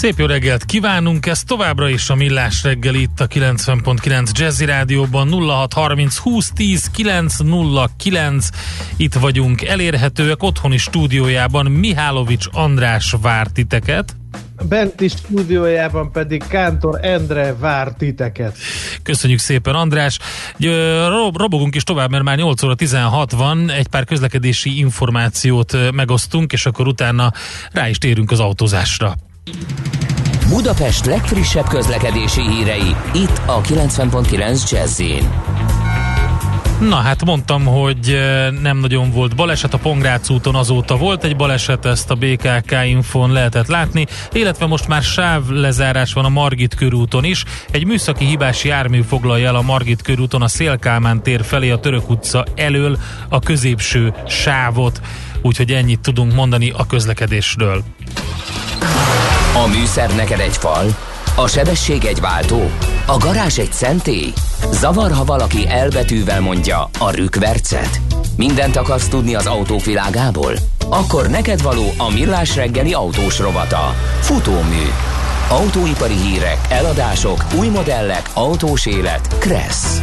Szép jó reggelt kívánunk, ez továbbra is a Millás reggel itt a 90.9 Jazzy Rádióban 0630 20 10 909 itt vagyunk elérhetőek otthoni stúdiójában Mihálovics András vár titeket benti stúdiójában pedig Kántor Endre vár titeket. Köszönjük szépen András. Robogunk is tovább, mert már 8 óra 16 van, egy pár közlekedési információt megosztunk, és akkor utána rá is térünk az autózásra. Budapest legfrissebb közlekedési hírei, itt a 90.9 jazz Na hát mondtam, hogy nem nagyon volt baleset, a Pongrác úton azóta volt egy baleset, ezt a BKK infon lehetett látni, illetve most már sáv lezárás van a Margit körúton is. Egy műszaki hibás jármű foglalja el a Margit körúton a Szélkálmán tér felé a Török utca elől a középső sávot. Úgyhogy ennyit tudunk mondani a közlekedésről. A műszer neked egy fal, a sebesség egy váltó, a garázs egy szentély. Zavar, ha valaki elbetűvel mondja a rükvercet. Mindent akarsz tudni az autóvilágából? Akkor neked való a millás reggeli autós rovata. Futómű. Autóipari hírek, eladások, új modellek, autós élet. Kressz.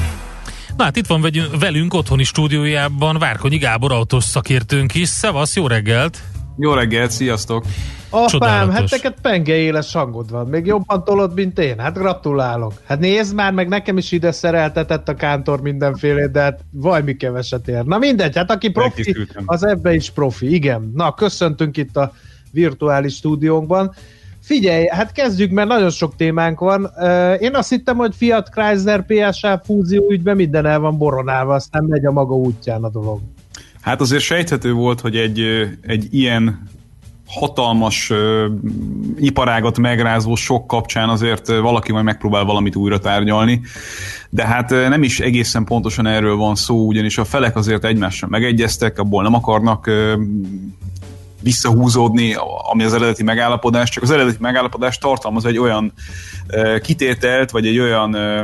Na hát itt van velünk otthoni stúdiójában Várkonyi Gábor autós szakértőnk is. Szevasz, jó reggelt! Jó reggelt, sziasztok! Apám, Csodálatos. hát neked penge éles hangod van, még jobban tolod, mint én, hát gratulálok. Hát nézd már, meg nekem is ide szereltetett a kántor mindenféle, de hát vaj mi keveset ér. Na mindegy, hát aki profi, az ebbe is profi, igen. Na, köszöntünk itt a virtuális stúdiónkban. Figyelj, hát kezdjük, mert nagyon sok témánk van. Én azt hittem, hogy Fiat Chrysler PSA fúzió ügyben minden el van boronálva, aztán megy a maga útján a dolog. Hát azért sejthető volt, hogy egy, egy ilyen hatalmas uh, iparágat megrázó sok kapcsán azért valaki majd megpróbál valamit újra tárgyalni, de hát nem is egészen pontosan erről van szó, ugyanis a felek azért egymással megegyeztek, abból nem akarnak uh, visszahúzódni, ami az eredeti megállapodás, csak az eredeti megállapodás tartalmaz egy olyan uh, kitételt, vagy egy olyan uh,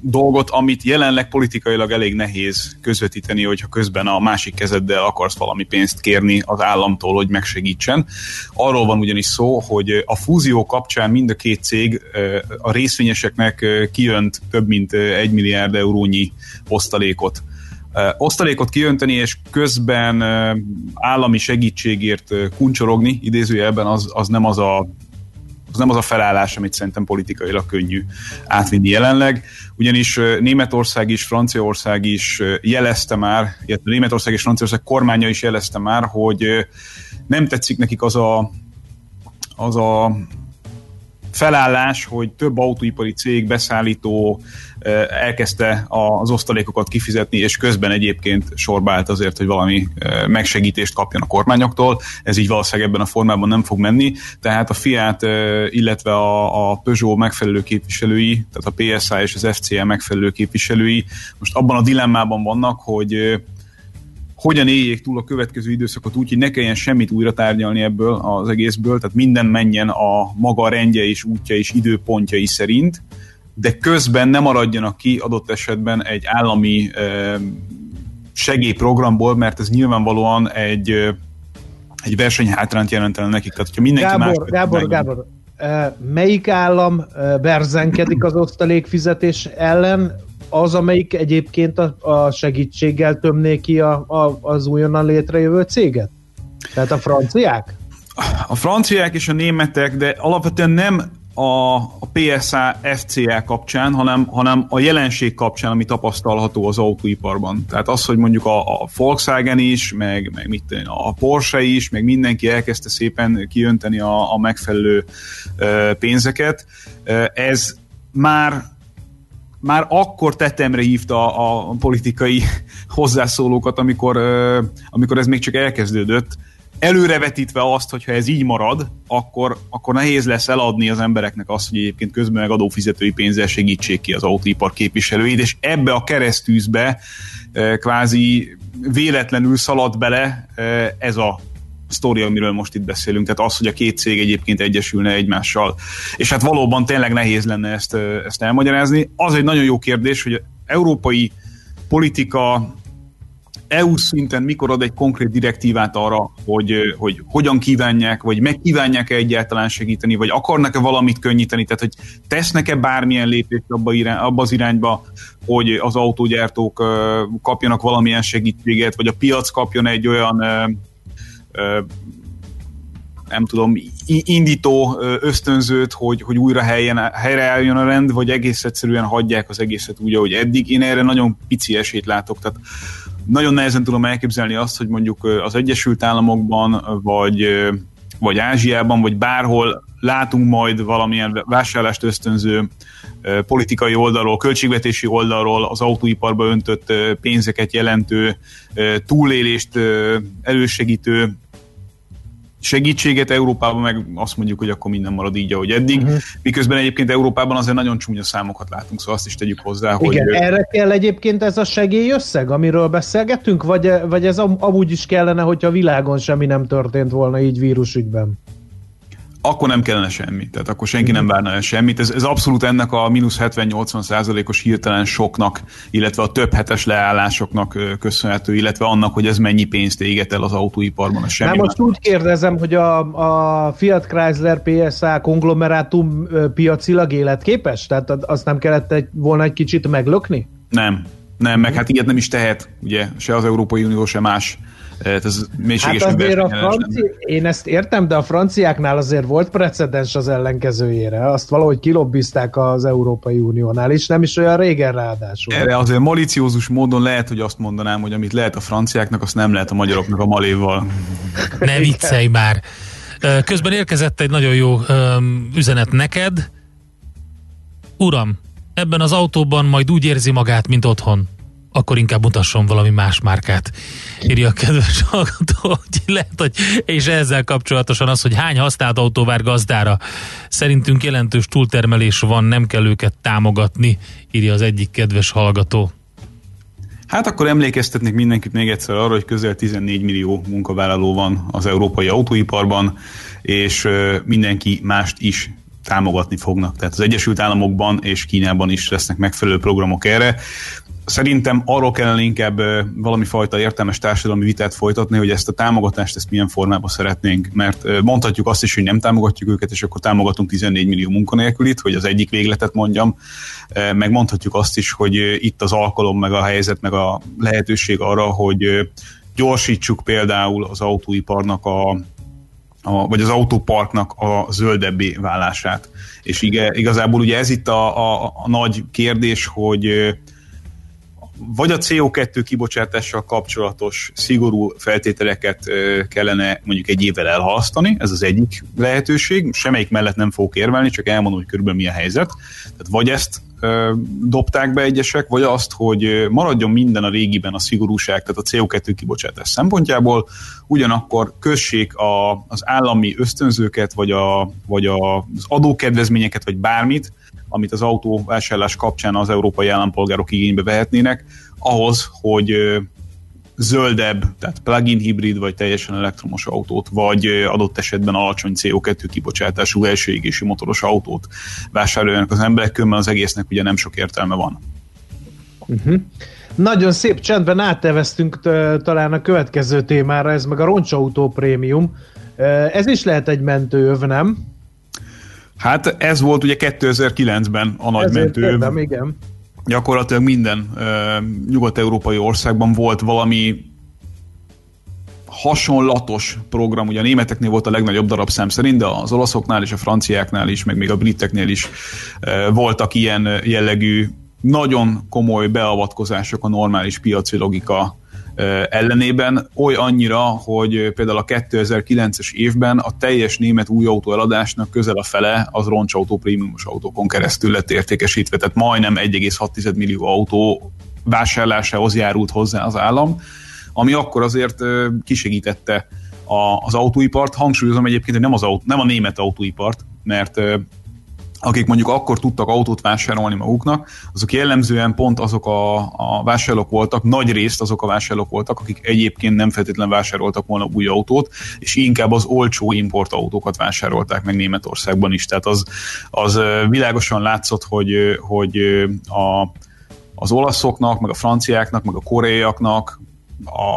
dolgot, amit jelenleg politikailag elég nehéz közvetíteni, hogyha közben a másik kezeddel akarsz valami pénzt kérni az államtól, hogy megsegítsen. Arról van ugyanis szó, hogy a fúzió kapcsán mind a két cég a részvényeseknek kijönt több mint egy milliárd eurónyi osztalékot osztalékot kijönteni, és közben állami segítségért kuncsorogni, idézőjelben az, az nem az a az nem az a felállás, amit szerintem politikailag könnyű átvinni jelenleg, ugyanis Németország is, Franciaország is jelezte már, illetve Németország és Franciaország kormánya is jelezte már, hogy nem tetszik nekik az a, az a felállás, hogy több autóipari cég, beszállító elkezdte az osztalékokat kifizetni, és közben egyébként sorba állt azért, hogy valami megsegítést kapjon a kormányoktól. Ez így valószínűleg ebben a formában nem fog menni. Tehát a Fiat, illetve a, a Peugeot megfelelő képviselői, tehát a PSA és az FCA megfelelő képviselői most abban a dilemmában vannak, hogy hogyan éljék túl a következő időszakot úgy, hogy ne kelljen semmit újra tárgyalni ebből az egészből, tehát minden menjen a maga rendje és útja és időpontjai szerint, de közben nem maradjanak ki adott esetben egy állami segélyprogramból, mert ez nyilvánvalóan egy, egy versenyhátrányt jelentene nekik. Tehát, hogyha mindenki Gábor, más Gábor, meg... Gábor, melyik állam berzenkedik az osztalékfizetés ellen? Az, amelyik egyébként a, a segítséggel tömné ki a, a, az újonnan létrejövő céget? Tehát a franciák? A franciák és a németek, de alapvetően nem a, a PSA FCA kapcsán, hanem, hanem a jelenség kapcsán, ami tapasztalható az autóiparban. Tehát az, hogy mondjuk a, a Volkswagen is, meg, meg mit, a Porsche is, meg mindenki elkezdte szépen kijönteni a, a megfelelő uh, pénzeket, ez már már akkor tetemre hívta a, a politikai hozzászólókat, amikor, amikor ez még csak elkezdődött, előrevetítve azt, hogyha ez így marad, akkor, akkor nehéz lesz eladni az embereknek azt, hogy egyébként közben meg adófizetői pénzzel segítsék ki az autóipar képviselőit, és ebbe a keresztűzbe kvázi véletlenül szalad bele ez a sztori, amiről most itt beszélünk, tehát az, hogy a két cég egyébként egyesülne egymással. És hát valóban tényleg nehéz lenne ezt, ezt elmagyarázni. Az egy nagyon jó kérdés, hogy európai politika EU szinten mikor ad egy konkrét direktívát arra, hogy, hogy hogyan kívánják, vagy megkívánják-e egyáltalán segíteni, vagy akarnak-e valamit könnyíteni, tehát hogy tesznek-e bármilyen lépést abba, irány, abba az irányba, hogy az autógyártók kapjanak valamilyen segítséget, vagy a piac kapjon egy olyan nem tudom, indító ösztönzőt, hogy, hogy újra helyen, helyreálljon a rend, vagy egész egyszerűen hagyják az egészet úgy, ahogy eddig. Én erre nagyon pici esélyt látok, tehát nagyon nehezen tudom elképzelni azt, hogy mondjuk az Egyesült Államokban, vagy, vagy Ázsiában, vagy bárhol látunk majd valamilyen vásárlást ösztönző politikai oldalról, költségvetési oldalról az autóiparba öntött pénzeket jelentő, túlélést elősegítő segítséget, Európában meg azt mondjuk, hogy akkor minden marad így, ahogy eddig. Uh-huh. Miközben egyébként Európában azért nagyon csúnya számokat látunk, szóval azt is tegyük hozzá, hogy... Igen, erre kell egyébként ez a segélyösszeg, amiről beszélgetünk, vagy, vagy ez amúgy is kellene, hogyha a világon semmi nem történt volna így vírusügyben? Akkor nem kellene semmi. Tehát akkor senki nem várna el semmit. Ez, ez abszolút ennek a mínusz 70-80 százalékos hirtelen soknak, illetve a több hetes leállásoknak köszönhető, illetve annak, hogy ez mennyi pénzt éget el az autóiparban. Semmi Nem, most úgy kérdezem, hogy a, a Fiat Chrysler PSA konglomerátum piacilag életképes? Tehát azt nem kellett egy, volna egy kicsit meglökni? Nem, nem, meg hát ilyet nem is tehet, ugye, se az Európai Unió, se más ez mélységes hát azért a franci... Én ezt értem, de a franciáknál azért volt precedens az ellenkezőjére. Azt valahogy kilobbizták az Európai Uniónál is, nem is olyan régen ráadásul. Erre azért maliciózus módon lehet, hogy azt mondanám, hogy amit lehet a franciáknak, azt nem lehet a magyaroknak a maléval. Ne viccelj már! Közben érkezett egy nagyon jó üzenet neked. Uram, ebben az autóban majd úgy érzi magát, mint otthon akkor inkább mutasson valami más márkát. Írja a kedves hallgató, hogy lehet, hogy, és ezzel kapcsolatosan az, hogy hány használt autó vár gazdára. Szerintünk jelentős túltermelés van, nem kell őket támogatni, írja az egyik kedves hallgató. Hát akkor emlékeztetnék mindenkit még egyszer arra, hogy közel 14 millió munkavállaló van az európai autóiparban, és mindenki mást is támogatni fognak. Tehát az Egyesült Államokban és Kínában is lesznek megfelelő programok erre szerintem arról kellene inkább valami fajta értelmes társadalmi vitát folytatni, hogy ezt a támogatást ezt milyen formában szeretnénk, mert mondhatjuk azt is, hogy nem támogatjuk őket, és akkor támogatunk 14 millió munkanélkülit, hogy az egyik végletet mondjam, meg mondhatjuk azt is, hogy itt az alkalom, meg a helyzet, meg a lehetőség arra, hogy gyorsítsuk például az autóiparnak a, a, vagy az autóparknak a zöldebbé válását. És igazából ugye ez itt a, a, a nagy kérdés, hogy vagy a CO2 kibocsátással kapcsolatos szigorú feltételeket kellene mondjuk egy évvel elhalasztani, ez az egyik lehetőség, semmelyik mellett nem fogok érvelni, csak elmondom, hogy körülbelül mi a helyzet. Tehát vagy ezt dobták be egyesek, vagy azt, hogy maradjon minden a régiben a szigorúság, tehát a CO2 kibocsátás szempontjából, ugyanakkor kössék a, az állami ösztönzőket, vagy, a, vagy a, az adókedvezményeket, vagy bármit, amit az autóvásárlás kapcsán az európai állampolgárok igénybe vehetnének, ahhoz, hogy zöldebb, tehát plug-in hibrid, vagy teljesen elektromos autót, vagy adott esetben alacsony CO2 kibocsátású első égési motoros autót vásároljanak az emberek, különben az egésznek ugye nem sok értelme van. Uh-huh. Nagyon szép csendben átteveztünk talán a következő témára, ez meg a roncsautó prémium. Ez is lehet egy mentőöv, nem? Hát ez volt ugye 2009-ben a nagy Ezért mentőöv. Értem, igen gyakorlatilag minden uh, nyugat-európai országban volt valami hasonlatos program, ugye a németeknél volt a legnagyobb darabszám szerint, de az olaszoknál és a franciáknál is, meg még a briteknél is uh, voltak ilyen jellegű nagyon komoly beavatkozások a normális piaci logika ellenében oly annyira, hogy például a 2009-es évben a teljes német új autó eladásnak közel a fele az roncsautó prémiumos autókon keresztül lett értékesítve, tehát majdnem 1,6 millió autó vásárlásához járult hozzá az állam, ami akkor azért kisegítette az autóipart. Hangsúlyozom egyébként, hogy nem, az autó, nem a német autóipart, mert akik mondjuk akkor tudtak autót vásárolni maguknak, azok jellemzően pont azok a, a vásárlók voltak, nagy részt azok a vásárlók voltak, akik egyébként nem feltétlenül vásároltak volna új autót, és inkább az olcsó importautókat vásárolták meg Németországban is. Tehát az, az világosan látszott, hogy, hogy a, az olaszoknak, meg a franciáknak, meg a koreaiaknak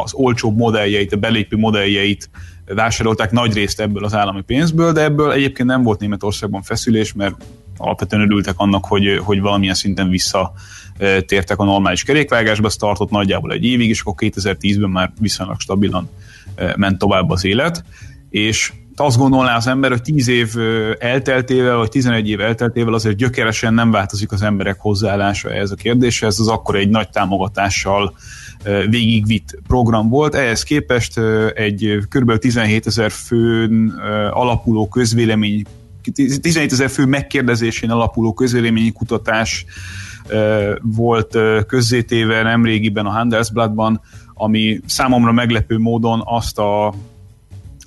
az olcsóbb modelljeit, a belépő modelljeit vásárolták nagy részt ebből az állami pénzből, de ebből egyébként nem volt Németországban feszülés, mert alapvetően örültek annak, hogy, hogy valamilyen szinten vissza tértek a normális kerékvágásba, ez tartott nagyjából egy évig, és akkor 2010-ben már viszonylag stabilan ment tovább az élet, és azt gondolná az ember, hogy 10 év elteltével, vagy 11 év elteltével azért gyökeresen nem változik az emberek hozzáállása ehhez a kérdéshez, ez az akkor egy nagy támogatással végigvitt program volt. Ehhez képest egy kb. 17 ezer főn alapuló közvélemény 17 ezer fő megkérdezésén alapuló közvéleményi kutatás volt közzétéve nemrégiben a Handelsblattban, ami számomra meglepő módon azt a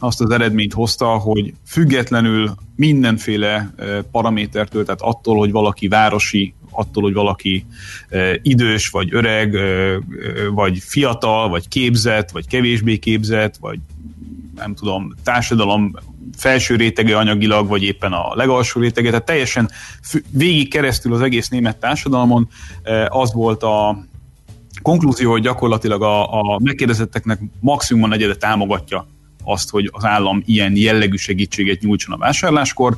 azt az eredményt hozta, hogy függetlenül mindenféle paramétertől, tehát attól, hogy valaki városi attól, hogy valaki idős, vagy öreg, vagy fiatal, vagy képzett, vagy kevésbé képzett, vagy nem tudom, társadalom felső rétege anyagilag, vagy éppen a legalsó rétege, tehát teljesen végig keresztül az egész német társadalmon az volt a konklúzió, hogy gyakorlatilag a, a megkérdezetteknek maximum a negyede támogatja azt, hogy az állam ilyen jellegű segítséget nyújtson a vásárláskor.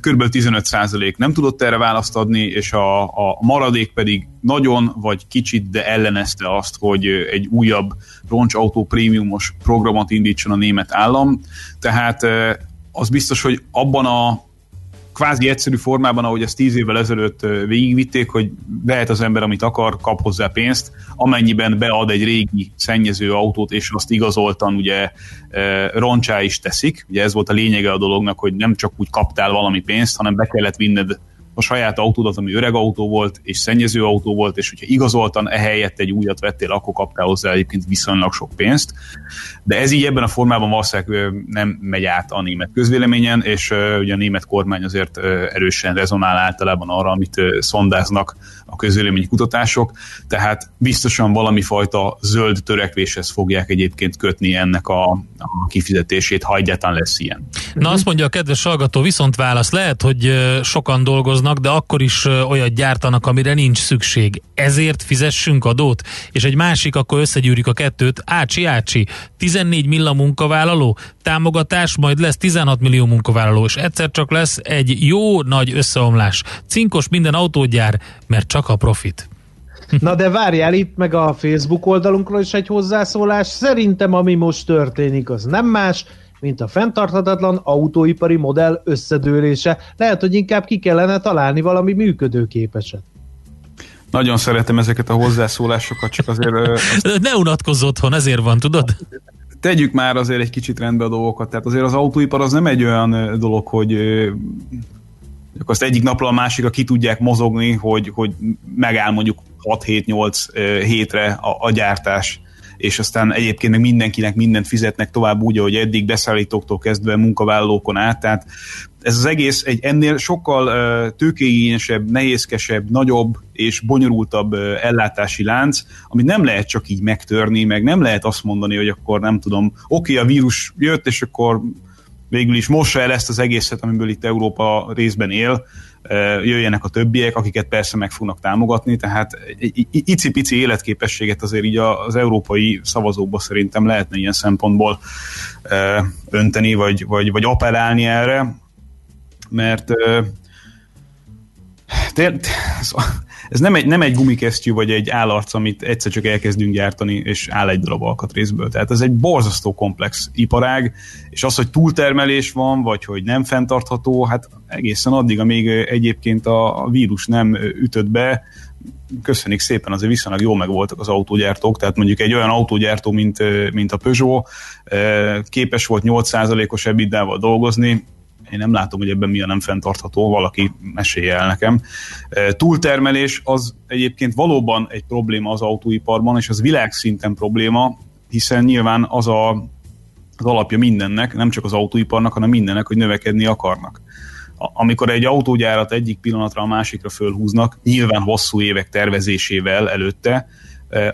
Körülbelül 15% nem tudott erre választ adni, és a, a maradék pedig nagyon vagy kicsit, de ellenezte azt, hogy egy újabb roncsautó prémiumos programot indítson a német állam. Tehát az biztos, hogy abban a kvázi egyszerű formában, ahogy ezt tíz évvel ezelőtt végigvitték, hogy vehet az ember, amit akar, kap hozzá pénzt, amennyiben bead egy régi szennyező autót, és azt igazoltan ugye roncsá is teszik. Ugye ez volt a lényege a dolognak, hogy nem csak úgy kaptál valami pénzt, hanem be kellett vinned a saját autódat, ami öreg autó volt, és szennyező autó volt, és hogyha igazoltan ehelyett egy újat vettél, akkor kaptál hozzá egyébként viszonylag sok pénzt. De ez így ebben a formában valószínűleg nem megy át a német közvéleményen, és ugye a német kormány azért erősen rezonál általában arra, amit szondáznak a közvélemény kutatások, tehát biztosan valami fajta zöld törekvéshez fogják egyébként kötni ennek a, a kifizetését, ha egyáltalán lesz ilyen. Na azt mondja a kedves hallgató, viszont válasz lehet, hogy sokan dolgoznak, de akkor is olyat gyártanak, amire nincs szükség. Ezért fizessünk adót? És egy másik, akkor összegyűrjük a kettőt. Ácsi, ácsi, 14 millió munkavállaló, támogatás, majd lesz 16 millió munkavállaló, és egyszer csak lesz egy jó nagy összeomlás. Cinkos minden autógyár, mert csak a profit. Na de várjál, itt meg a Facebook oldalunkról is egy hozzászólás. Szerintem ami most történik, az nem más, mint a fenntarthatatlan autóipari modell összedőlése. Lehet, hogy inkább ki kellene találni valami működőképeset. Nagyon szeretem ezeket a hozzászólásokat, csak azért... Azt... Ne unatkozz otthon, ezért van, tudod? Tegyük már azért egy kicsit rendbe a dolgokat. Tehát azért az autóipar az nem egy olyan dolog, hogy akkor azt egyik napról a másikra ki tudják mozogni, hogy, hogy megáll mondjuk 6-7-8 hétre a, a gyártás. És aztán egyébként meg mindenkinek mindent fizetnek tovább úgy, ahogy eddig beszállítóktól kezdve munkavállalókon át, tehát ez az egész egy ennél sokkal tőkeigényesebb, nehézkesebb, nagyobb és bonyolultabb ellátási lánc, amit nem lehet csak így megtörni, meg nem lehet azt mondani, hogy akkor nem tudom, oké, okay, a vírus jött, és akkor végül is mossa el ezt az egészet, amiből itt Európa részben él, jöjjenek a többiek, akiket persze meg fognak támogatni, tehát icipici életképességet azért így az európai szavazókba szerintem lehetne ilyen szempontból önteni, vagy, vagy, vagy appellálni erre, mert ez nem egy, nem egy gumikesztyű vagy egy állarc, amit egyszer csak elkezdünk gyártani, és áll egy darab alkatrészből. Tehát ez egy borzasztó komplex iparág, és az, hogy túltermelés van, vagy hogy nem fenntartható, hát egészen addig, amíg egyébként a vírus nem ütött be, köszönik szépen, azért viszonylag jól megvoltak az autógyártók, tehát mondjuk egy olyan autógyártó, mint, mint a Peugeot, képes volt 8%-os ebidával dolgozni, én nem látom, hogy ebben mi a nem fenntartható, valaki mesélje el nekem. Túltermelés az egyébként valóban egy probléma az autóiparban, és az világszinten probléma, hiszen nyilván az a az alapja mindennek, nem csak az autóiparnak, hanem mindennek, hogy növekedni akarnak. Amikor egy autógyárat egyik pillanatra a másikra fölhúznak, nyilván hosszú évek tervezésével előtte,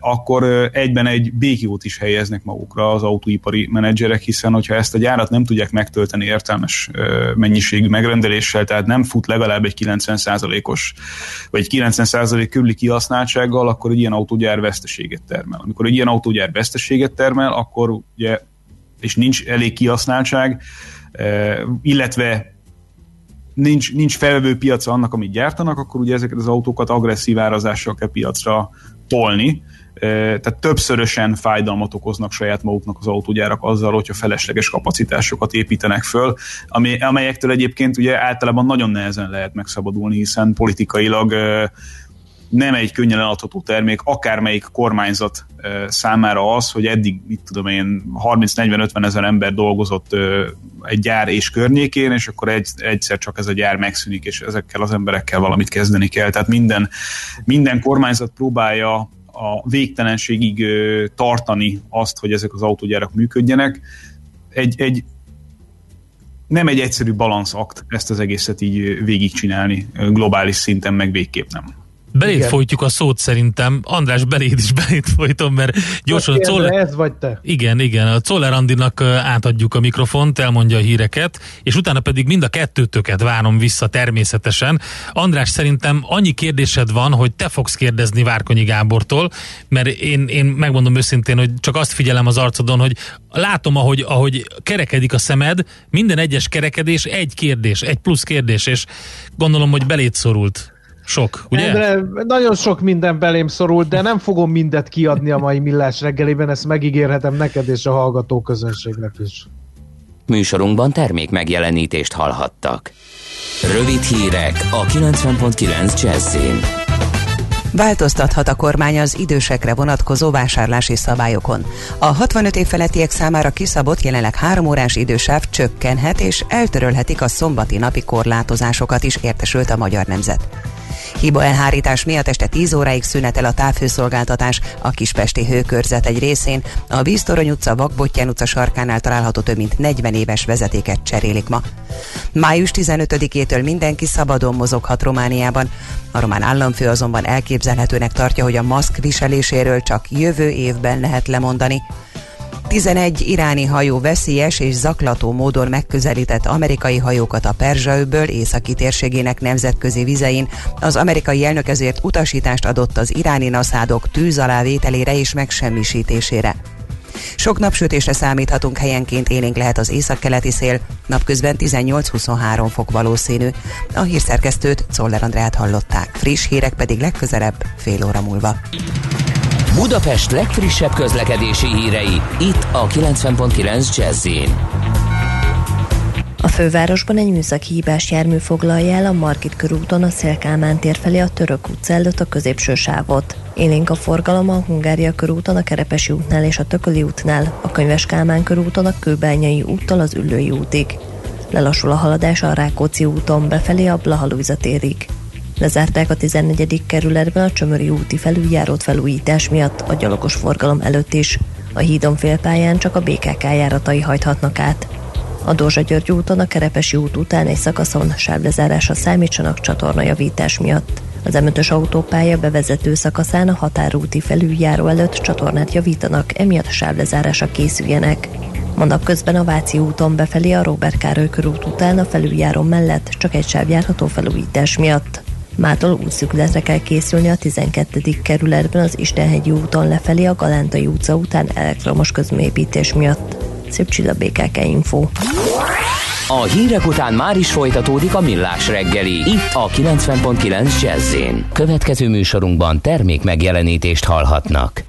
akkor egyben egy békiót is helyeznek magukra az autóipari menedzserek, hiszen hogyha ezt a gyárat nem tudják megtölteni értelmes mennyiségű megrendeléssel, tehát nem fut legalább egy 90%-os vagy egy 90% körüli kihasználtsággal, akkor egy ilyen autógyár veszteséget termel. Amikor egy ilyen autógyár veszteséget termel, akkor ugye, és nincs elég kihasználtság, illetve nincs, nincs felvevő piaca annak, amit gyártanak, akkor ugye ezeket az autókat agresszív árazással kell piacra tolni, tehát többszörösen fájdalmat okoznak saját maguknak az autógyárak azzal, hogyha felesleges kapacitásokat építenek föl, ami, amelyektől egyébként ugye általában nagyon nehezen lehet megszabadulni, hiszen politikailag nem egy könnyen eladható termék, akármelyik kormányzat számára az, hogy eddig, mit tudom én, 30-40-50 ezer ember dolgozott egy gyár és környékén, és akkor egy, egyszer csak ez a gyár megszűnik, és ezekkel az emberekkel valamit kezdeni kell. Tehát minden, minden kormányzat próbálja a végtelenségig tartani azt, hogy ezek az autógyárak működjenek. Egy, egy nem egy egyszerű balanszakt ezt az egészet így végigcsinálni, globális szinten meg végképp nem. Belét Igen. folytjuk a szót szerintem. András, beléd is belét folytom, mert gyorsan a Czoller... ez vagy te. Igen, igen. A Czoller Andinak átadjuk a mikrofont, elmondja a híreket, és utána pedig mind a kettőtöket várom vissza természetesen. András, szerintem annyi kérdésed van, hogy te fogsz kérdezni Várkonyi Gábortól, mert én, én megmondom őszintén, hogy csak azt figyelem az arcodon, hogy látom, ahogy, ahogy kerekedik a szemed, minden egyes kerekedés egy kérdés, egy plusz kérdés, és gondolom, hogy belét szorult. Sok, ugye? Endre, nagyon sok minden belém szorult, de nem fogom mindet kiadni a mai millás reggelében, ezt megígérhetem neked és a hallgató közönségnek is. Műsorunkban termék megjelenítést hallhattak. Rövid hírek a 90.9 Jazzin. Változtathat a kormány az idősekre vonatkozó vásárlási szabályokon. A 65 év felettiek számára kiszabott jelenleg három órás idősáv csökkenhet és eltörölhetik a szombati napi korlátozásokat is értesült a Magyar Nemzet. Hiba elhárítás miatt este 10 óráig szünetel a távfőszolgáltatás a Kispesti hőkörzet egy részén. A Víztorony utca, Vakbottyán utca sarkánál található több mint 40 éves vezetéket cserélik ma. Május 15-től mindenki szabadon mozoghat Romániában. A román államfő azonban elképzelhetőnek tartja, hogy a maszk viseléséről csak jövő évben lehet lemondani. 11 iráni hajó veszélyes és zaklató módon megközelített amerikai hajókat a Perzsaöbből északi térségének nemzetközi vizein. Az amerikai elnök ezért utasítást adott az iráni naszádok tűz alá vételére és megsemmisítésére. Sok napsütésre számíthatunk helyenként élénk lehet az északkeleti szél, napközben 18-23 fok valószínű. A hírszerkesztőt Czoller Andrát hallották, friss hírek pedig legközelebb fél óra múlva. Budapest legfrissebb közlekedési hírei, itt a 90.9 jazz a fővárosban egy műszaki hibás jármű foglalja el a Margit körúton a Szélkálmán tér felé a Török utca előtt a középső sávot. Élénk a forgalom a Hungária körúton a Kerepesi útnál és a Tököli útnál, a Könyves Kálmán körúton a Kőbányai úttól az Üllői útig. Lelassul a haladás a Rákóczi úton befelé a Blahalújza térig. Lezárták a 14. kerületben a Csömöri úti felüljárót felújítás miatt a gyalogos forgalom előtt is. A hídon félpályán csak a BKK járatai hajthatnak át. A Dózsa György úton a Kerepesi út után egy szakaszon sávlezárásra számítsanak csatornajavítás miatt. Az m autópálya bevezető szakaszán a határúti felüljáró előtt csatornát javítanak, emiatt sávlezárásra készüljenek. Ma közben a Váci úton befelé a Robert Károly körút után a felüljáró mellett csak egy sáv járható felújítás miatt. Mától útszükletre kell készülni a 12. kerületben az Istenhegyi úton lefelé a Galántai utca után elektromos közműépítés miatt. Szép csilla BKK Info. A hírek után már is folytatódik a millás reggeli. Itt a 90.9 jazz Következő műsorunkban termék megjelenítést hallhatnak.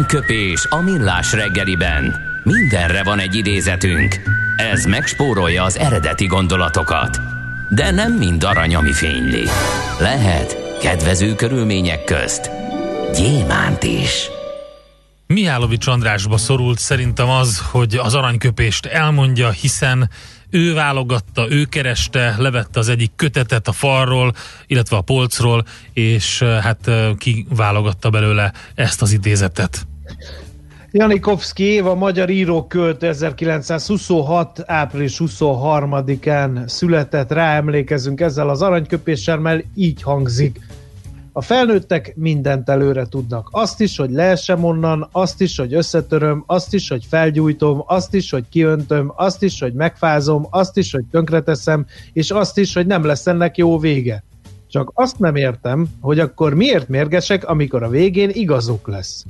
Aranyköpés a millás reggeliben. Mindenre van egy idézetünk. Ez megspórolja az eredeti gondolatokat. De nem mind arany, ami fényli. Lehet kedvező körülmények közt gyémánt is. Mihálovics Andrásba szorult szerintem az, hogy az aranyköpést elmondja, hiszen ő válogatta, ő kereste, levette az egyik kötetet a falról, illetve a polcról, és hát kiválogatta belőle ezt az idézetet. Janikovszki Éva, magyar író költ 1926. április 23-án született, ráemlékezünk ezzel az aranyköpéssel, mert így hangzik. A felnőttek mindent előre tudnak. Azt is, hogy leesem onnan, azt is, hogy összetöröm, azt is, hogy felgyújtom, azt is, hogy kiöntöm, azt is, hogy megfázom, azt is, hogy tönkreteszem, és azt is, hogy nem lesz ennek jó vége. Csak azt nem értem, hogy akkor miért mérgesek, amikor a végén igazuk lesz.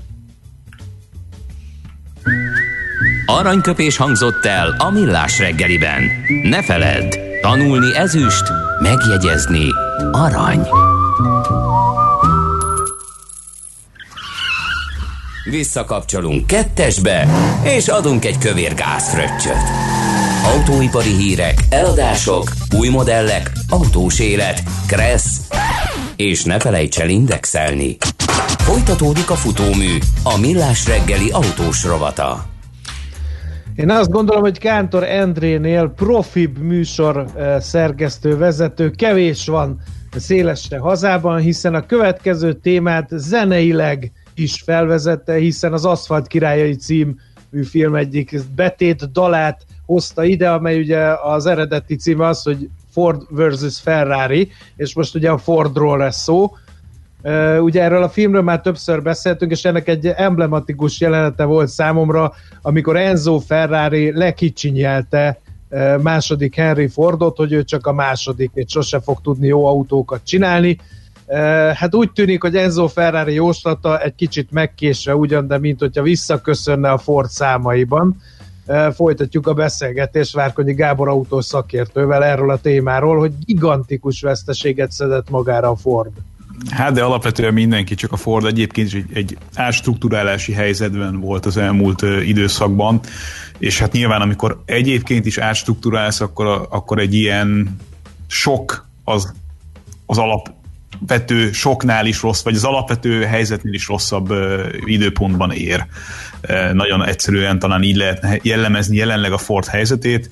Aranyköpés hangzott el a millás reggeliben. Ne feledd, tanulni ezüst, megjegyezni arany. Visszakapcsolunk kettesbe, és adunk egy kövér gázfröccsöt. Autóipari hírek, eladások, új modellek, autós élet, kressz, és ne felejts el indexelni. Folytatódik a futómű, a millás reggeli autós rovata. Én azt gondolom, hogy Kántor Endrénél profibb műsor eh, szerkesztő vezető kevés van szélesre hazában, hiszen a következő témát zeneileg is felvezette, hiszen az Aszfalt királyai című film egyik betét dalát hozta ide, amely ugye az eredeti címe az, hogy Ford versus Ferrari, és most ugye a Fordról lesz szó. Ugye erről a filmről már többször beszéltünk, és ennek egy emblematikus jelenete volt számomra, amikor Enzo Ferrari lekicsinyelte második Henry Fordot, hogy ő csak a második, és sose fog tudni jó autókat csinálni, Hát úgy tűnik, hogy Enzo Ferrari jóslata egy kicsit megkésve ugyan, de mint hogyha visszaköszönne a Ford számaiban. Folytatjuk a beszélgetést Várkonyi Gábor autós szakértővel erről a témáról, hogy gigantikus veszteséget szedett magára a Ford. Hát de alapvetően mindenki, csak a Ford egyébként is egy, egy átstruktúrálási helyzetben volt az elmúlt időszakban, és hát nyilván amikor egyébként is átstruktúrálsz, akkor, akkor egy ilyen sok az, az alap alapvető soknál is rossz, vagy az alapvető helyzetnél is rosszabb időpontban ér. Nagyon egyszerűen talán így lehet jellemezni jelenleg a Ford helyzetét.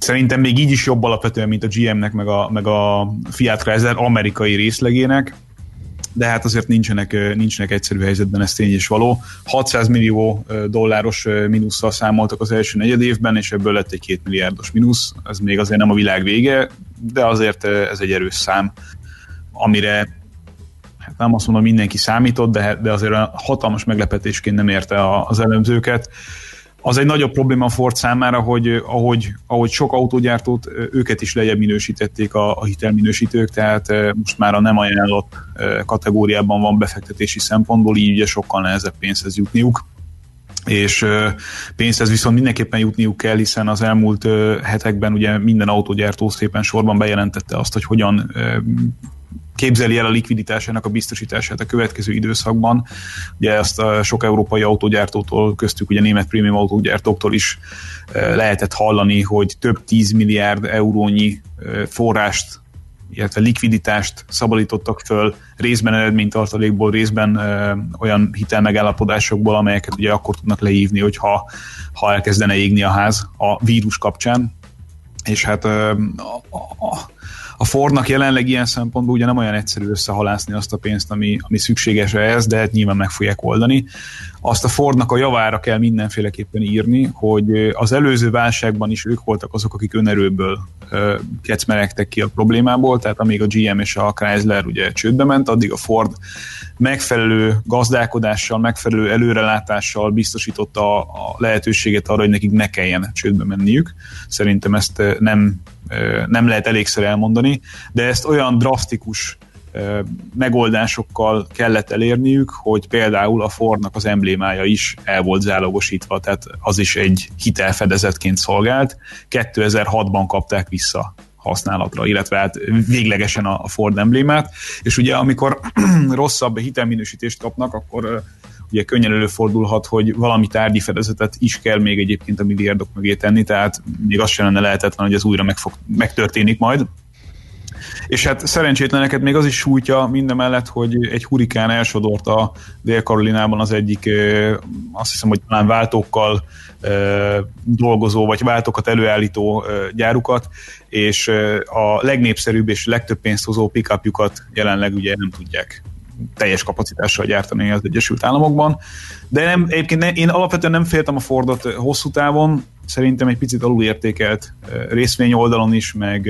Szerintem még így is jobb alapvetően, mint a GM-nek, meg a, meg a Fiat Chrysler amerikai részlegének de hát azért nincsenek, nincsenek egyszerű helyzetben, ez tény is való. 600 millió dolláros mínusszal számoltak az első negyed évben, és ebből lett egy 2 milliárdos mínusz, ez még azért nem a világ vége, de azért ez egy erős szám, amire hát nem azt mondom mindenki számított, de, de azért hatalmas meglepetésként nem érte az elemzőket az egy nagyobb probléma a Ford számára, hogy ahogy, ahogy sok autógyártót, őket is lejjebb minősítették a, a hitelminősítők, tehát most már a nem ajánlott kategóriában van befektetési szempontból, így ugye sokkal nehezebb pénzhez jutniuk. És pénzhez viszont mindenképpen jutniuk kell, hiszen az elmúlt hetekben ugye minden autógyártó szépen sorban bejelentette azt, hogy hogyan képzeli el a likviditásának a biztosítását a következő időszakban. Ugye ezt a sok európai autógyártótól, köztük ugye német prémium autógyártóktól is eh, lehetett hallani, hogy több 10 milliárd eurónyi eh, forrást illetve likviditást szabadítottak föl részben eredménytartalékból, részben ö, eh, olyan hitelmegállapodásokból, amelyeket ugye akkor tudnak leívni, hogyha ha elkezdene égni a ház a vírus kapcsán. És hát ö, a, a, a Fordnak jelenleg ilyen szempontból ugye nem olyan egyszerű összehalászni azt a pénzt, ami, ami szükséges ehhez, de hát nyilván meg fogják oldani. Azt a Fordnak a javára kell mindenféleképpen írni, hogy az előző válságban is ők voltak azok, akik önerőből kecmeregtek ki a problémából, tehát amíg a GM és a Chrysler ugye csődbe ment, addig a Ford megfelelő gazdálkodással, megfelelő előrelátással biztosította a, lehetőséget arra, hogy nekik ne kelljen csődbe menniük. Szerintem ezt nem nem lehet elégszer elmondani, de ezt olyan drasztikus megoldásokkal kellett elérniük, hogy például a Fordnak az emblémája is el volt zálogosítva, tehát az is egy hitelfedezetként szolgált. 2006-ban kapták vissza használatra, illetve hát véglegesen a Ford emblémát, és ugye amikor rosszabb hitelminősítést kapnak, akkor ugye könnyen előfordulhat, hogy valami tárgyi fedezetet is kell még egyébként a milliárdok mögé tenni, tehát még az sem lenne lehetetlen, hogy ez újra meg fog, megtörténik majd. És hát szerencsétleneket még az is sújtja mindemellett, hogy egy hurikán elsodorta Dél-Karolinában az egyik, azt hiszem, hogy talán váltókkal dolgozó, vagy váltókat előállító gyárukat, és a legnépszerűbb és legtöbb pénzt hozó pickupjukat jelenleg ugye nem tudják teljes kapacitással gyártani az Egyesült Államokban. De nem, egyébként ne, én alapvetően nem féltem a Fordot hosszú távon, szerintem egy picit alulértékelt részvény oldalon is, meg,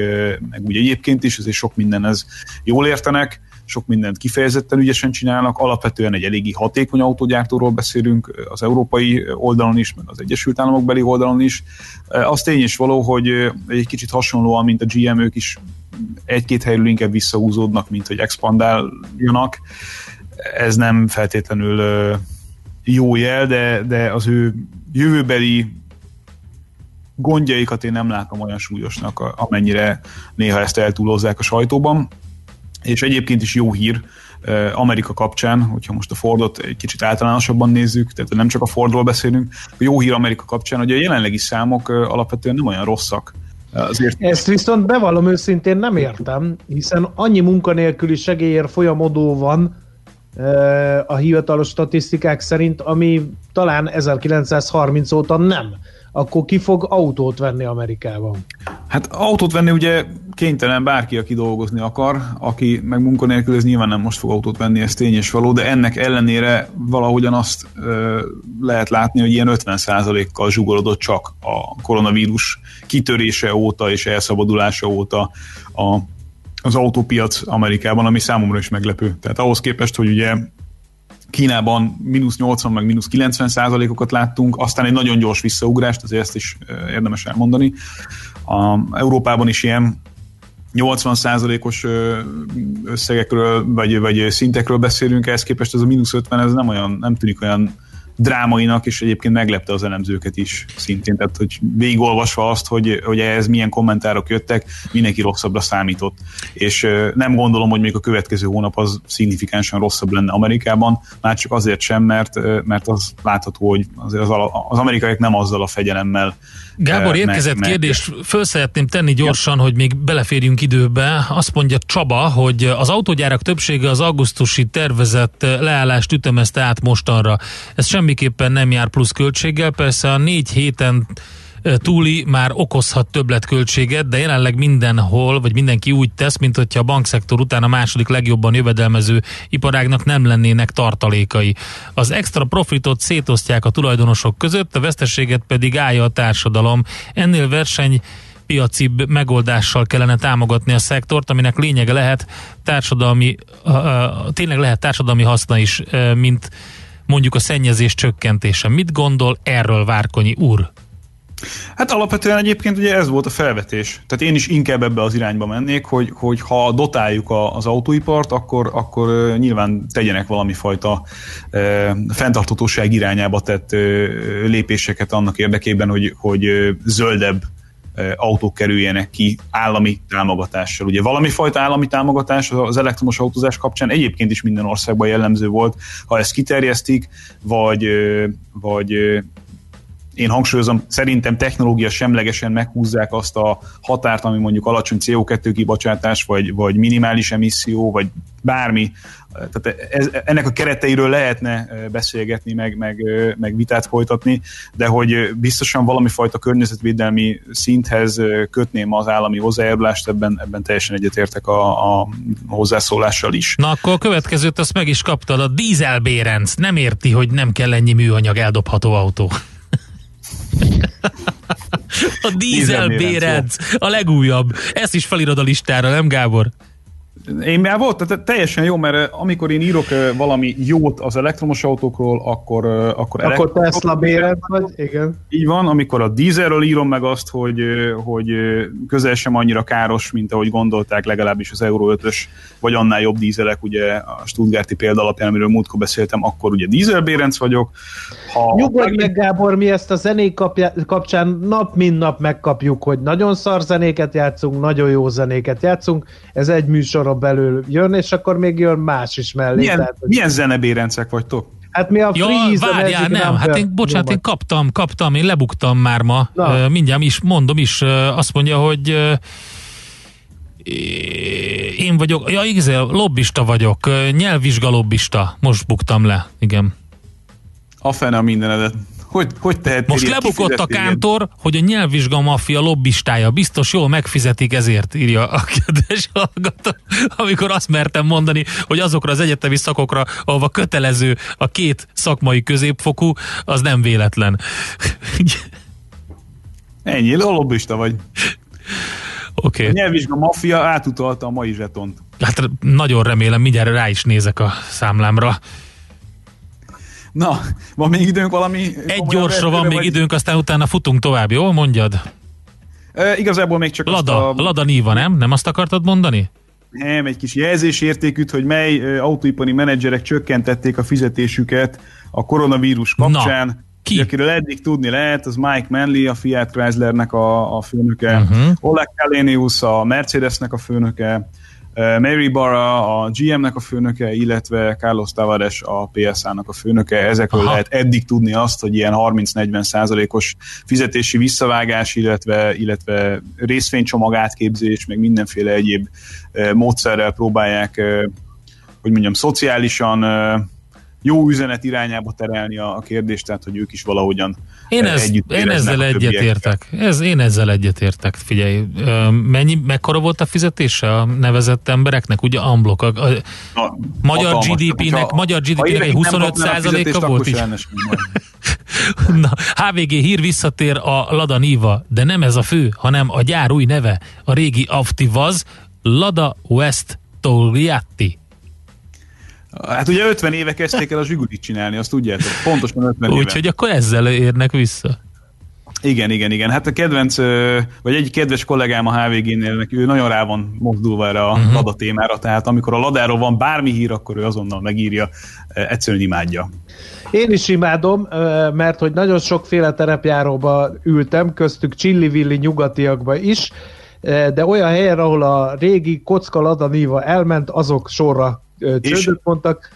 meg úgy egyébként is, ezért sok minden ez jól értenek, sok mindent kifejezetten ügyesen csinálnak, alapvetően egy eléggé hatékony autógyártóról beszélünk az európai oldalon is, meg az Egyesült Államok beli oldalon is. Az tény is való, hogy egy kicsit hasonlóan, mint a GM, ők is egy-két helyről inkább visszahúzódnak, mint hogy expandáljanak. Ez nem feltétlenül jó jel, de, de az ő jövőbeli gondjaikat én nem látom olyan súlyosnak, amennyire néha ezt eltúlozzák a sajtóban. És egyébként is jó hír Amerika kapcsán, hogyha most a Fordot egy kicsit általánosabban nézzük, tehát nem csak a Fordról beszélünk, jó hír Amerika kapcsán, hogy a jelenlegi számok alapvetően nem olyan rosszak. Azért... Ezt viszont bevallom őszintén nem értem, hiszen annyi munkanélküli segélyért folyamodó van a hivatalos statisztikák szerint, ami talán 1930 óta nem akkor ki fog autót venni Amerikában? Hát autót venni ugye kénytelen bárki, aki dolgozni akar, aki meg munkanélkül, ez nyilván nem most fog autót venni, ez tény és való, de ennek ellenére valahogyan azt ö, lehet látni, hogy ilyen 50%-kal zsugorodott csak a koronavírus kitörése óta és elszabadulása óta a, az autópiac Amerikában, ami számomra is meglepő. Tehát ahhoz képest, hogy ugye Kínában mínusz 80 meg mínusz 90 százalékokat láttunk, aztán egy nagyon gyors visszaugrást, azért ezt is érdemes elmondani. A Európában is ilyen 80 százalékos összegekről, vagy, vagy szintekről beszélünk, ehhez képest ez a mínusz 50, ez nem olyan, nem tűnik olyan drámainak, és egyébként meglepte az elemzőket is szintén, tehát hogy végigolvasva azt, hogy, hogy ehhez milyen kommentárok jöttek, mindenki rosszabbra számított. És nem gondolom, hogy még a következő hónap az szignifikánsan rosszabb lenne Amerikában, már csak azért sem, mert, mert az látható, hogy azért az, az amerikaiak nem azzal a fegyelemmel Gábor, érkezett meg, kérdés, föl szeretném tenni gyorsan, ja. hogy még beleférjünk időbe. Azt mondja Csaba, hogy az autógyárak többsége az augusztusi tervezett leállást ütemezte át mostanra. Ez semmiképpen nem jár plusz költséggel, persze a négy héten túli már okozhat többletköltséget, de jelenleg mindenhol, vagy mindenki úgy tesz, mint hogyha a bankszektor után a második legjobban jövedelmező iparágnak nem lennének tartalékai. Az extra profitot szétosztják a tulajdonosok között, a veszteséget pedig állja a társadalom. Ennél verseny piaci megoldással kellene támogatni a szektort, aminek lényege lehet társadalmi, tényleg lehet társadalmi haszna is, mint mondjuk a szennyezés csökkentése. Mit gondol erről Várkonyi úr? Hát alapvetően egyébként ugye ez volt a felvetés. Tehát én is inkább ebbe az irányba mennék, hogy, hogy ha dotáljuk a, az autóipart, akkor, akkor nyilván tegyenek valami fajta e, fenntartatóság irányába tett e, lépéseket annak érdekében, hogy, hogy zöldebb autók kerüljenek ki állami támogatással. Ugye valami fajta állami támogatás az elektromos autózás kapcsán egyébként is minden országban jellemző volt. Ha ezt kiterjesztik, vagy, vagy én hangsúlyozom, szerintem technológia semlegesen meghúzzák azt a határt, ami mondjuk alacsony CO2 kibocsátás, vagy, vagy minimális emisszió, vagy bármi. Tehát ez, ennek a kereteiről lehetne beszélgetni, meg, meg, meg vitát folytatni, de hogy biztosan valami fajta környezetvédelmi szinthez kötném az állami hozzájárulást, ebben, ebben teljesen egyetértek a, a hozzászólással is. Na akkor a következőt azt meg is kaptad, a dízelbérenc nem érti, hogy nem kell ennyi műanyag eldobható autó. A dízel bérenc, a legújabb. Ezt is felírod a listára, nem Gábor? Én már volt, tehát teljesen jó, mert amikor én írok valami jót az elektromos autókról, akkor akkor, akkor Tesla béred vagy, igen. Így van, amikor a dízelről írom meg azt, hogy, hogy közel sem annyira káros, mint ahogy gondolták legalábbis az Euro 5-ös, vagy annál jobb dízelek, ugye a Stuttgarti példa alapján, amiről múltkor beszéltem, akkor ugye dízelbérenc vagyok. Ha Nyugodj meg, Gábor, mi ezt a zenék kapcsán nap mint nap megkapjuk, hogy nagyon szar zenéket játszunk, nagyon jó zenéket játszunk, ez egy műsoron belül jön, és akkor még jön más is mellé. Milyen, tehát, hogy... milyen zenebérencek vagytok? Hát mi a ja, Freeze, várjál, nem, hát én, bocsánat, én kaptam, kaptam, én lebuktam már ma, uh, mindjárt is, mondom is, azt mondja, hogy én vagyok, ja igazán, lobbista vagyok, nyelvvizsga lobbista, most buktam le, igen. A fene a mindenedet. Hogy, hogy tehet Most lebukott a kántor, hogy a nyelvvizsga maffia lobbistája. Biztos jól megfizetik ezért, írja a kedves hallgató. Amikor azt mertem mondani, hogy azokra az egyetemi szakokra, ahova kötelező a két szakmai középfokú, az nem véletlen. Ennyi, lobbista vagy. Okay. A nyelvvizsga maffia átutalta a mai zsetont. Hát nagyon remélem, mindjárt rá is nézek a számlámra. Na, van még időnk valami? Egy gyorsra van még vagy... időnk, aztán utána futunk tovább, jó? Mondjad. E, igazából még csak Lada, azt a... Lada Niva, nem? Nem azt akartad mondani? Nem, egy kis jelzésértékűt, hogy mely autóipari menedzserek csökkentették a fizetésüket a koronavírus kapcsán. Na. Ki? Akiről eddig tudni lehet, az Mike Manley, a Fiat Chryslernek a, a főnöke, uh-huh. Oleg Kalenius, a Mercedesnek a főnöke, Mary Barra a GM-nek a főnöke, illetve Carlos Tavares a PSA-nak a főnöke. Ezekről Aha. lehet eddig tudni azt, hogy ilyen 30-40 százalékos fizetési visszavágás, illetve, illetve részvénycsomag átképzés, meg mindenféle egyéb módszerrel próbálják, hogy mondjam, szociálisan jó üzenet irányába terelni a, a kérdést, tehát hogy ők is valahogyan én, ez, együtt én ezzel egyetértek. Ez, én ezzel egyetértek. Figyelj, mennyi, mekkora volt a fizetése a nevezett embereknek? Ugye amblok. A, a, a magyar GDP-nek, magyar GDP-nek 25 százaléka volt is. Na, HVG hír visszatér a Lada Niva, de nem ez a fő, hanem a gyár új neve. A régi Aftivaz Lada West Togliatti. Hát ugye 50 éve kezdték el a zsigulit csinálni, azt tudjátok. Pontosan 50 éve. Úgyhogy akkor ezzel érnek vissza. Igen, igen, igen. Hát a kedvenc, vagy egy kedves kollégám a HVG-nél, ő nagyon rá van mozdulva erre a uh-huh. Lada témára, tehát amikor a Ladáról van bármi hír, akkor ő azonnal megírja, egyszerűen imádja. Én is imádom, mert hogy nagyon sokféle terepjáróba ültem, köztük csillivilli nyugatiakba is, de olyan helyen, ahol a régi kocka Lada Niva elment, azok sorra csődöt mondtak.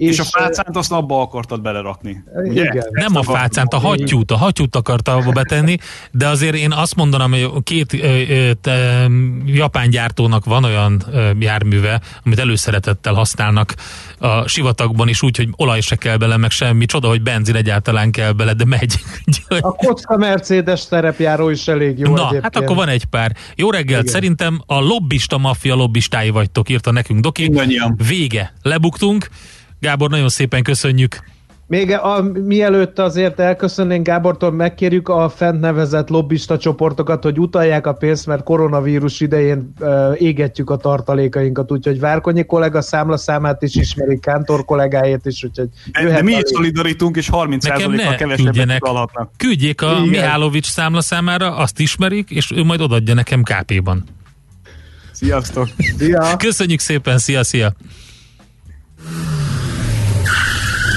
És, és a fácánt azt abba akartad belerakni. Ugye? Igen. Nem a fácánt, a hattyút, a hattyút akarta abba betenni, de azért én azt mondanám, hogy két ö, ö, te, japán gyártónak van olyan ö, járműve, amit előszeretettel használnak a sivatagban is úgy, hogy olaj se kell bele, meg semmi. Csoda, hogy benzin egyáltalán kell bele, de megy. A kocka Mercedes terepjáró is elég jó Na, egyébként. hát akkor van egy pár. Jó reggelt, Igen. szerintem a lobbista maffia lobbistái vagytok, írta nekünk Doki. Mindannyian. Vége. Lebuktunk. Gábor, nagyon szépen köszönjük. Még a, mielőtt azért elköszönnénk Gábortól, megkérjük a fent nevezett lobbista csoportokat, hogy utalják a pénzt, mert koronavírus idején uh, égetjük a tartalékainkat, úgyhogy Várkonyi kollega számla számát is ismerik, Kántor kollégáját is, úgyhogy de, de mi is szolidarítunk, és 30%-kal kevesebbet alattnak. Küldjék a Igen. Mihálovics számla számára, azt ismerik, és ő majd odaadja nekem KP-ban. Sziasztok! Szia. Köszönjük szépen, szia,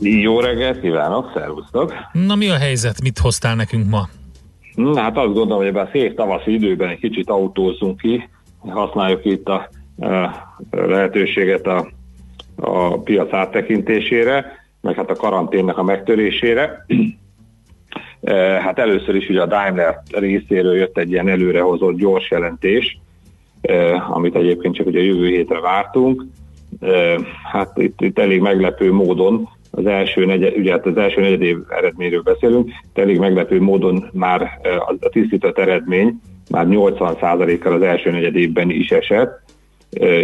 Jó reggelt kívánok, szervusztok! Na mi a helyzet, mit hoztál nekünk ma? Na, hát azt gondolom, hogy ebben a szép tavaszi időben egy kicsit autózzunk ki, használjuk itt a, a lehetőséget a, a piac áttekintésére, meg hát a karanténnek a megtörésére. E, hát először is ugye a Daimler részéről jött egy ilyen előrehozott gyors jelentés, e, amit egyébként csak ugye jövő hétre vártunk. Hát itt, itt elég meglepő módon az első negyed, ugye hát az első negyed év eredményről beszélünk, de elég meglepő módon már a tisztított eredmény már 80%-kal az első negyed évben is esett.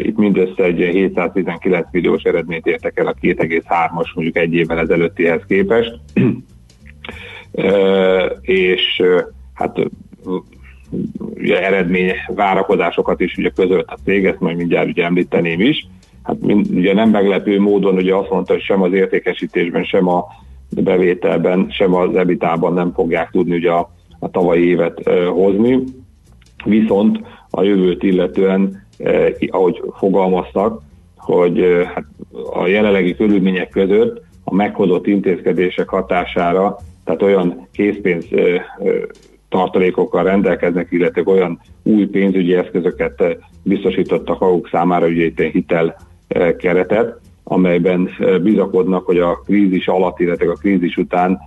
Itt mindössze egy 719 milliós eredményt értek el a 2,3-as mondjuk egy évvel ezelőttihez képest. És hát ugye eredmény várakozásokat is ugye közölt a cég, ezt majd mindjárt ugye említeném is hát ugye nem meglepő módon ugye azt mondta, hogy sem az értékesítésben, sem a bevételben, sem az ebitában nem fogják tudni ugye a, a tavalyi évet e, hozni. Viszont a jövőt illetően, e, ahogy fogalmaztak, hogy e, hát a jelenlegi körülmények között a meghozott intézkedések hatására, tehát olyan készpénz e, e, tartalékokkal rendelkeznek, illetve olyan új pénzügyi eszközöket biztosítottak maguk számára, ugye itt hitel keretet, amelyben bizakodnak, hogy a krízis alatt, illetve a krízis után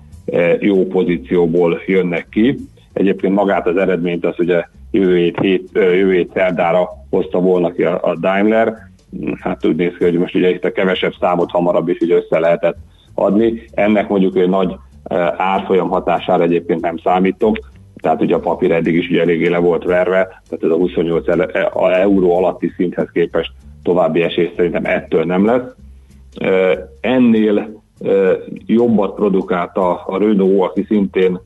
jó pozícióból jönnek ki. Egyébként magát az eredményt az ugye jövő hét, hét, jövő hét szerdára hozta volna ki a, a Daimler. Hát úgy néz ki, hogy most ugye itt a kevesebb számot hamarabb is ugye össze lehetett adni. Ennek mondjuk egy nagy árfolyam hatására egyébként nem számítok, tehát ugye a papír eddig is ugye eléggé le volt verve, tehát ez a 28 euró alatti szinthez képest további esély szerintem ettől nem lesz. Ennél jobbat produkálta a Renault, aki szintén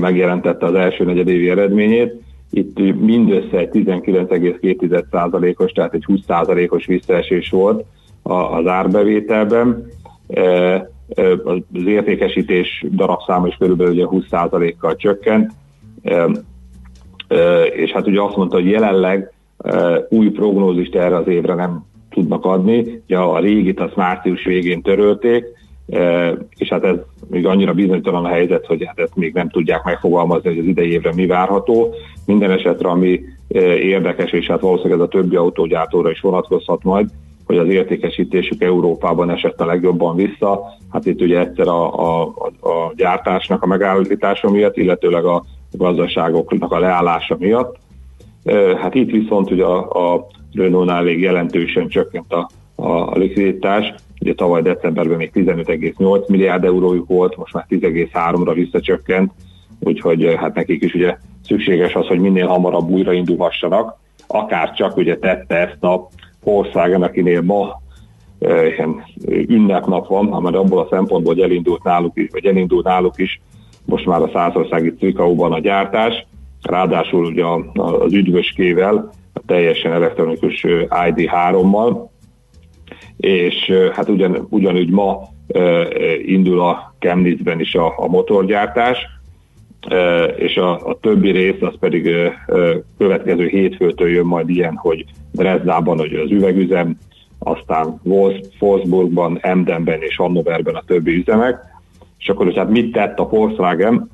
megjelentette az első negyedévi eredményét. Itt mindössze egy 19,2%-os, tehát egy 20%-os visszaesés volt az árbevételben. Az értékesítés darabszáma is körülbelül ugye 20%-kal csökkent, és hát ugye azt mondta, hogy jelenleg új prognózist erre az évre nem tudnak adni. Ugye a régit azt március végén törölték, és hát ez még annyira bizonytalan a helyzet, hogy hát ezt még nem tudják megfogalmazni, hogy az idei évre mi várható. Minden esetre, ami érdekes, és hát valószínűleg ez a többi autógyártóra is vonatkozhat majd, hogy az értékesítésük Európában esett a legjobban vissza. Hát itt ugye egyszer a, a, a gyártásnak a megállítása miatt, illetőleg a gazdaságoknak a leállása miatt Hát itt viszont ugye a, a Renault-nál elég jelentősen csökkent a, a likviditás. Ugye tavaly decemberben még 15,8 milliárd eurójuk volt, most már 10,3-ra visszacsökkent, úgyhogy hát nekik is ugye szükséges az, hogy minél hamarabb újraindulhassanak. Akár csak ugye tette ezt a Volkswagen, akinél ma ilyen ünnepnap van, mert abból a szempontból, hogy elindult náluk is, vagy elindult náluk is most már a százországi Cikauban a gyártás, ráadásul ugye az üdvöskével, a teljesen elektronikus ID3-mal, és hát ugyan, ugyanúgy ma indul a Chemnitzben is a, a motorgyártás, és a, a többi rész az pedig következő hétfőtől jön majd ilyen, hogy Dresdában hogy az üvegüzem, aztán Wolfsburgban, Emdenben és Hannoverben a többi üzemek, és akkor hogy hát mit tett a Volkswagen,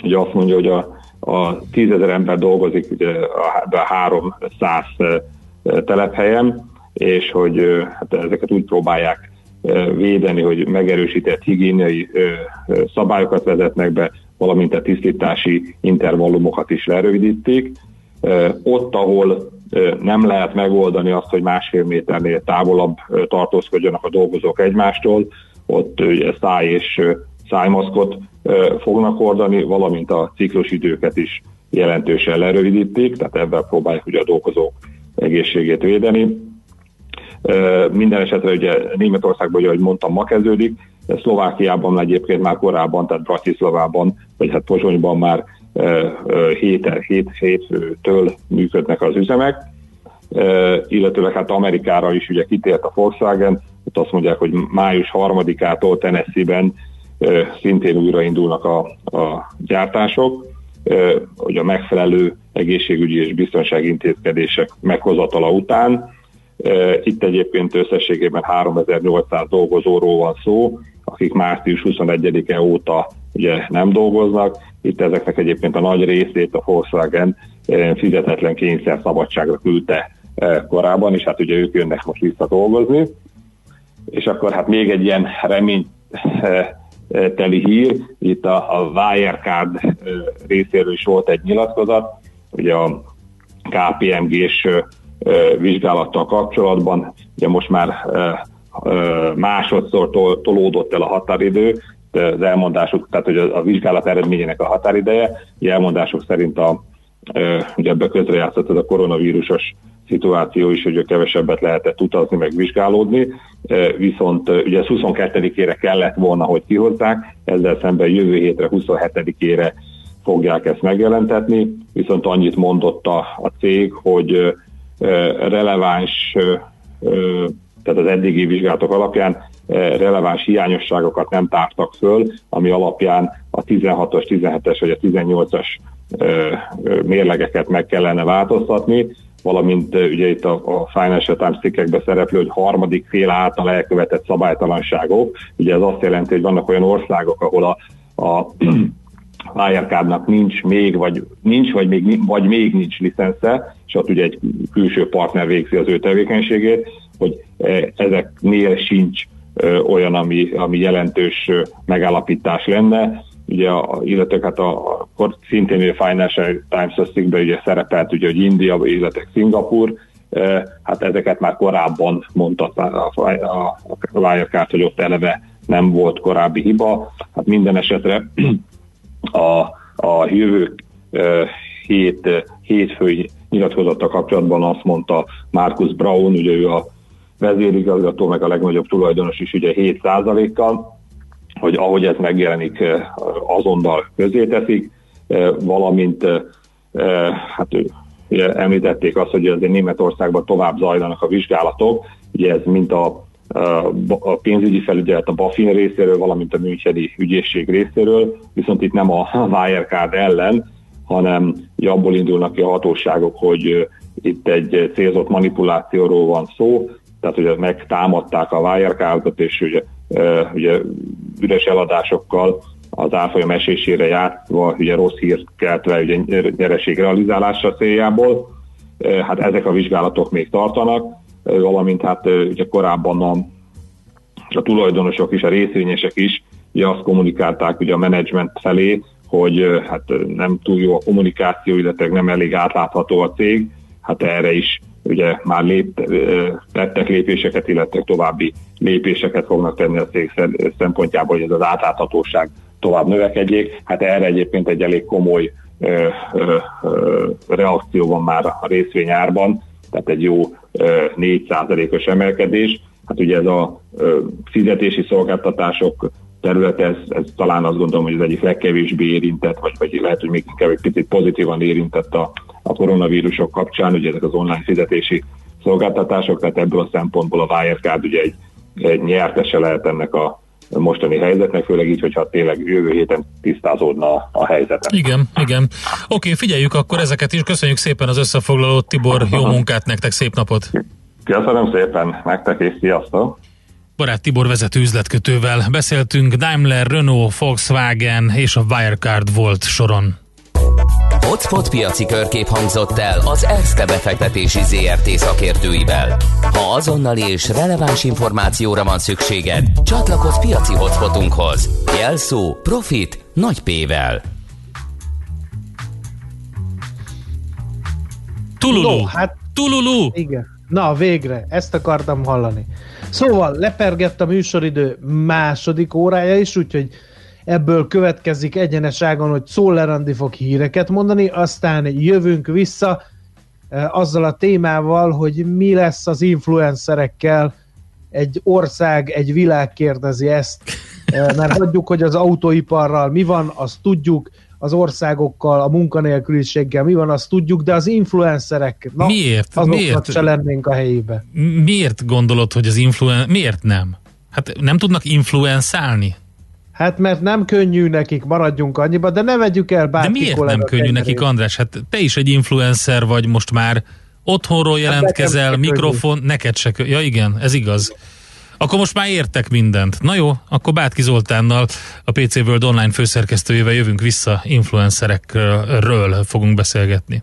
hogy azt mondja, hogy a, a tízezer ember dolgozik ugye a, a 300 telephelyen, és hogy hát ezeket úgy próbálják védeni, hogy megerősített higiéniai szabályokat vezetnek be, valamint a tisztítási intervallumokat is lerövidítik. Ott, ahol nem lehet megoldani azt, hogy másfél méternél távolabb tartózkodjanak a dolgozók egymástól, ott ugye száj és szájmaszkot fognak ordani, valamint a ciklusidőket is jelentősen lerövidítik, tehát ebben próbálják ugye a dolgozók egészségét védeni. Minden esetre ugye Németországban, ahogy mondtam, ma kezdődik, Szlovákiában egyébként már korábban, tehát Bratislavában, vagy hát Pozsonyban már hét, hét, hétől működnek az üzemek, illetőleg hát Amerikára is ugye kitért a Volkswagen, ott azt mondják, hogy május harmadikától Tennessee-ben szintén újraindulnak a, a gyártások, hogy a megfelelő egészségügyi és biztonsági intézkedések meghozatala után. Itt egyébként összességében 3800 dolgozóról van szó, akik március 21-e óta ugye nem dolgoznak. Itt ezeknek egyébként a nagy részét a Volkswagen fizetetlen kényszer szabadságra küldte korábban, és hát ugye ők jönnek most vissza dolgozni. És akkor hát még egy ilyen remény teli hír, itt a, a Wirecard részéről is volt egy nyilatkozat, ugye a KPMG-s vizsgálattal kapcsolatban, ugye most már másodszor tol, tolódott el a határidő, az elmondásuk, tehát hogy a, vizsgálat eredményének a határideje, ugye elmondások szerint a, ugye ebbe közrejátszott ez a koronavírusos szituáció is, hogy kevesebbet lehetett utazni, meg vizsgálódni, viszont ugye 22-ére kellett volna, hogy kihozzák, ezzel szemben jövő hétre 27-ére fogják ezt megjelentetni, viszont annyit mondott a, a cég, hogy releváns, tehát az eddigi vizsgálatok alapján releváns hiányosságokat nem tártak föl, ami alapján a 16-os, 17-es vagy a 18-as mérlegeket meg kellene változtatni, valamint ugye itt a, a Financial Times cikkekben szereplő, hogy harmadik fél által elkövetett szabálytalanságok. Ugye ez azt jelenti, hogy vannak olyan országok, ahol a, a Wirecardnak nincs még, vagy nincs, vagy még, vagy még nincs licensze, és ott ugye egy külső partner végzi az ő tevékenységét, hogy ezeknél sincs olyan, ami, ami jelentős megállapítás lenne, ugye, a, illetve hát a, a, szintén a Financial Times cikkben ugye szerepelt, ugye, hogy India, illetve Szingapur, hát ezeket már korábban mondta a, a, a, Wirecard, hogy ott eleve nem volt korábbi hiba. Hát minden esetre a, a jövő hét, hétfői nyilatkozata kapcsolatban azt mondta Markus Braun, ugye ő a vezérigazgató, meg a legnagyobb tulajdonos is ugye 7%-kal, hogy ahogy ez megjelenik, azonnal közé teszik, eh, valamint hát említették azt, hogy azért Németországban tovább zajlanak a vizsgálatok, ugye ez mint a, a pénzügyi felügyelet a BaFin részéről, valamint a Müncheni ügyészség részéről, viszont itt nem a Wirecard ellen, hanem abból indulnak ki a hatóságok, hogy itt egy célzott manipulációról van szó, tehát ugye megtámadták a Wirecardot, és ugye ugye üres eladásokkal az árfolyam esésére játszva, ugye rossz hírt keltve ugye nyereség realizálása céljából. Hát ezek a vizsgálatok még tartanak, valamint hát ugye korábban a, a tulajdonosok is, a részvényesek is ugye azt kommunikálták ugye a menedzsment felé, hogy hát nem túl jó a kommunikáció, illetve nem elég átlátható a cég, hát erre is ugye már lép, tettek lépéseket, illetve további lépéseket fognak tenni a cég szempontjából, hogy ez az átláthatóság tovább növekedjék. Hát erre egyébként egy elég komoly ö, ö, ö, reakció van már a részvényárban, tehát egy jó 4%-os emelkedés. Hát ugye ez a fizetési szolgáltatások terület, ez, ez talán azt gondolom, hogy az egyik legkevésbé érintett, vagy, vagy lehet, hogy még inkább egy picit pozitívan érintett a, a koronavírusok kapcsán, ugye ezek az online fizetési szolgáltatások, tehát ebből a szempontból a Wirecard ugye egy, egy nyertese lehet ennek a mostani helyzetnek, főleg így, hogyha tényleg jövő héten tisztázódna a helyzet. Igen, igen. Oké, figyeljük akkor ezeket is. Köszönjük szépen az összefoglalót, Tibor. Jó munkát nektek, szép napot! Köszönöm szépen, nektek és sziasztok! Barát Tibor vezető üzletkötővel beszéltünk Daimler, Renault, Volkswagen és a Wirecard volt soron. Hotspot piaci körkép hangzott el az ESZTE befektetési ZRT szakértőivel. Ha azonnali és releváns információra van szükséged, csatlakozz piaci hotspotunkhoz. Jelszó Profit nagy P-vel. Tululu! No, hát, Tululu! Igen. Na, végre, ezt akartam hallani. Szóval lepergett a műsoridő második órája is, úgyhogy ebből következik egyenes ágon, hogy Szoller Andi fog híreket mondani, aztán jövünk vissza e, azzal a témával, hogy mi lesz az influencerekkel, egy ország, egy világ kérdezi ezt, e, mert hagyjuk, hogy az autóiparral mi van, azt tudjuk, az országokkal, a munkanélküliséggel mi van, azt tudjuk, de az influencerek, na, miért? miért? se lennénk a helyébe. Miért gondolod, hogy az influen... Miért nem? Hát nem tudnak influenzálni? Hát mert nem könnyű nekik, maradjunk annyiba, de ne vegyük el bárki De miért nem könnyű nekik, András? Hát te is egy influencer vagy most már, otthonról hát jelentkezel, hát mikrofon, könnyű. neked se könnyű. Ja igen, ez igaz. Akkor most már értek mindent. Na jó, akkor Bátki Zoltánnal, a PC World online főszerkesztőjével jövünk vissza, influencerekről fogunk beszélgetni.